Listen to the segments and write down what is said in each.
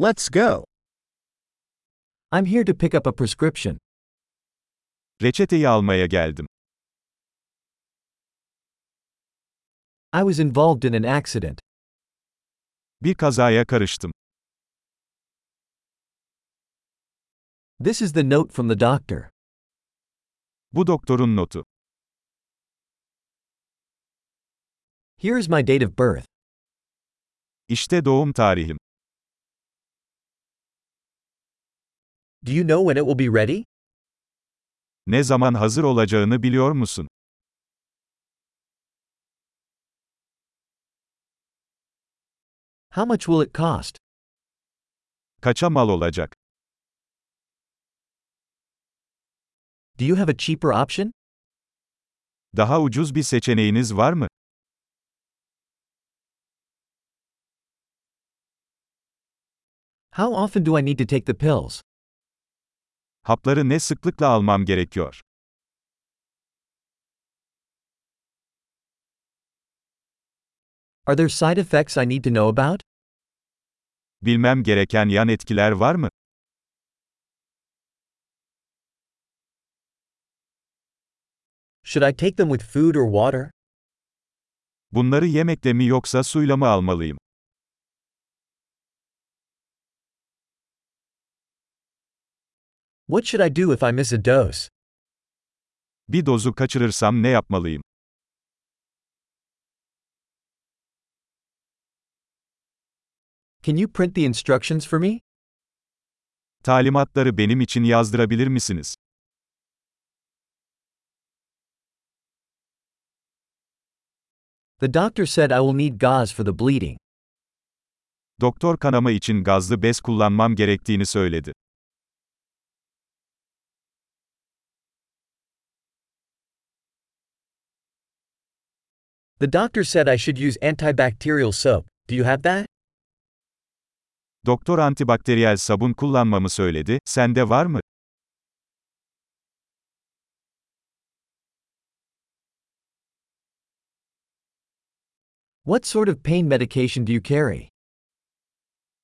Let's go. I'm here to pick up a prescription. Reçeteyi almaya geldim. I was involved in an accident. Bir kazaya karıştım. This is the note from the doctor. Bu doktorun notu. Here is my date of birth. İşte doğum tarihim. Do you know when it will be ready? Ne zaman hazır olacağını biliyor musun? How much will it cost? Kaça mal olacak? Do you have a cheaper option? Daha ucuz bir seçeneğiniz var mı? How often do I need to take the pills? Hapları ne sıklıkla almam gerekiyor? Are there side effects I need to know about? Bilmem gereken yan etkiler var mı? Should I take them with food or water? Bunları yemekle mi yoksa suyla mı almalıyım? What should I do if I miss a dose? Bir dozu kaçırırsam ne yapmalıyım? Can you print the instructions for me? Talimatları benim için yazdırabilir misiniz? The doctor said I will need gauze for the bleeding. Doktor kanama için gazlı bez kullanmam gerektiğini söyledi. The doctor said I should use antibacterial soap. Do you have that? Doktor antibakteriyel sabun kullanmamı söyledi, sende var mı? What sort of pain medication do you carry?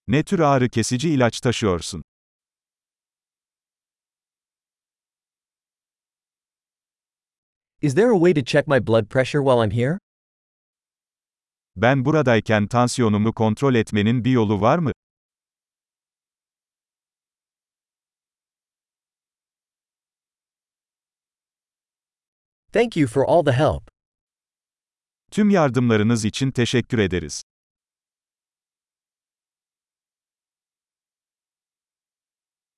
Ne tür ağrı kesici ilaç taşıyorsun? Is there a way to check my blood pressure while I'm here? Ben buradayken tansiyonumu kontrol etmenin bir yolu var mı? Thank you for all the help. Tüm yardımlarınız için teşekkür ederiz.